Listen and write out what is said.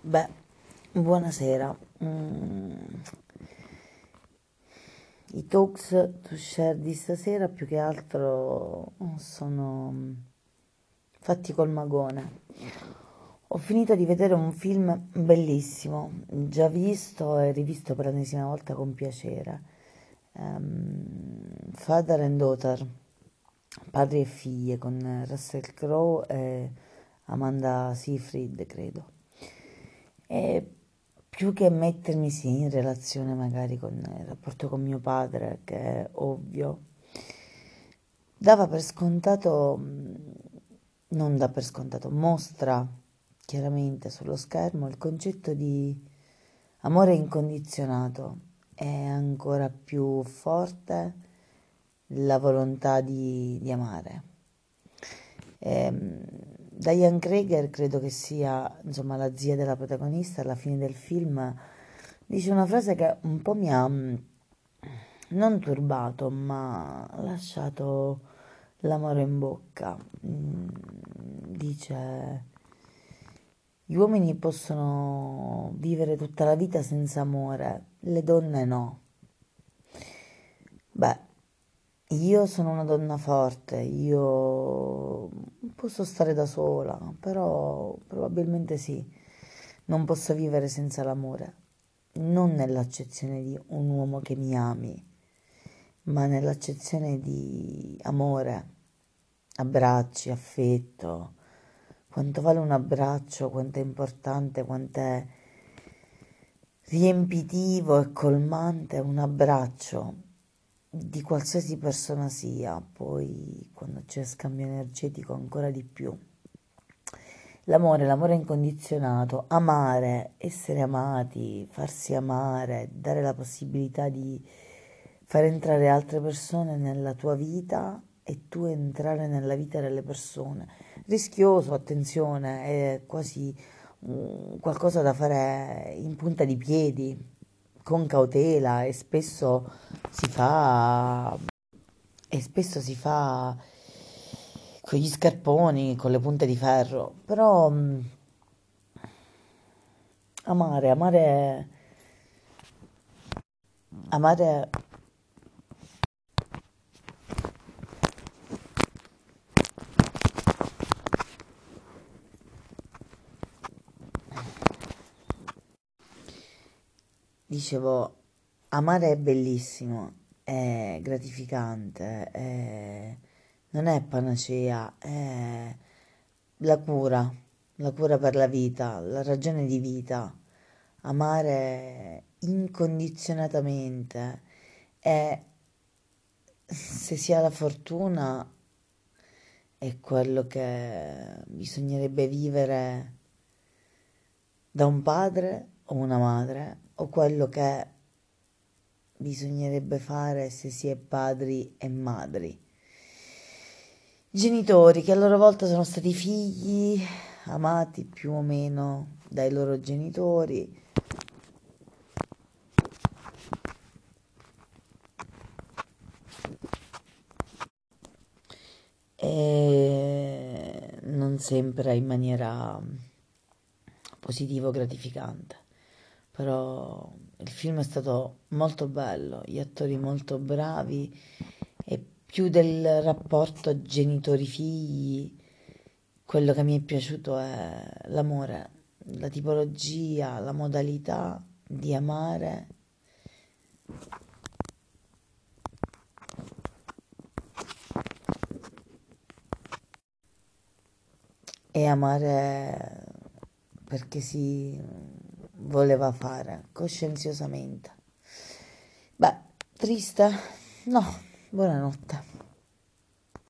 Beh, buonasera. Mm, I talks to share di stasera più che altro sono mm, fatti col magone. Ho finito di vedere un film bellissimo, già visto e rivisto per l'ennesima volta con piacere. Ehm, Father and Daughter, padri e figlie, con Russell Crowe e Amanda Seyfried, credo. E più che mettermi sì in relazione magari con il rapporto con mio padre, che è ovvio, dava per scontato, non dà per scontato, mostra chiaramente sullo schermo il concetto di amore incondizionato. È ancora più forte la volontà di, di amare. Ehm, Diane Kruger credo che sia, insomma, la zia della protagonista, alla fine del film dice una frase che un po' mi ha non turbato, ma lasciato l'amore in bocca. Dice, gli uomini possono vivere tutta la vita senza amore, le donne no. Beh, io sono una donna forte, io posso stare da sola, però probabilmente sì, non posso vivere senza l'amore, non nell'accezione di un uomo che mi ami, ma nell'accezione di amore, abbracci, affetto. Quanto vale un abbraccio, quanto è importante, quanto è riempitivo e colmante un abbraccio di qualsiasi persona sia, poi quando c'è scambio energetico ancora di più. L'amore, l'amore incondizionato, amare, essere amati, farsi amare, dare la possibilità di far entrare altre persone nella tua vita e tu entrare nella vita delle persone. Rischioso, attenzione, è quasi mm, qualcosa da fare in punta di piedi, con cautela e spesso si fa e spesso si fa con gli scarponi, con le punte di ferro, però mm, amare, amare, amare Dicevo, amare è bellissimo, è gratificante, è- non è panacea, è la cura, la cura per la vita, la ragione di vita. Amare incondizionatamente è, se si ha la fortuna, è quello che bisognerebbe vivere da un padre o una madre, o quello che bisognerebbe fare se si è padri e madri. Genitori che a loro volta sono stati figli, amati più o meno dai loro genitori. E non sempre in maniera positiva o gratificante, però il film è stato molto bello, gli attori molto bravi e più del rapporto genitori-figli, quello che mi è piaciuto è l'amore, la tipologia, la modalità di amare. E amare perché si voleva fare coscienziosamente. Beh, triste? No, buonanotte.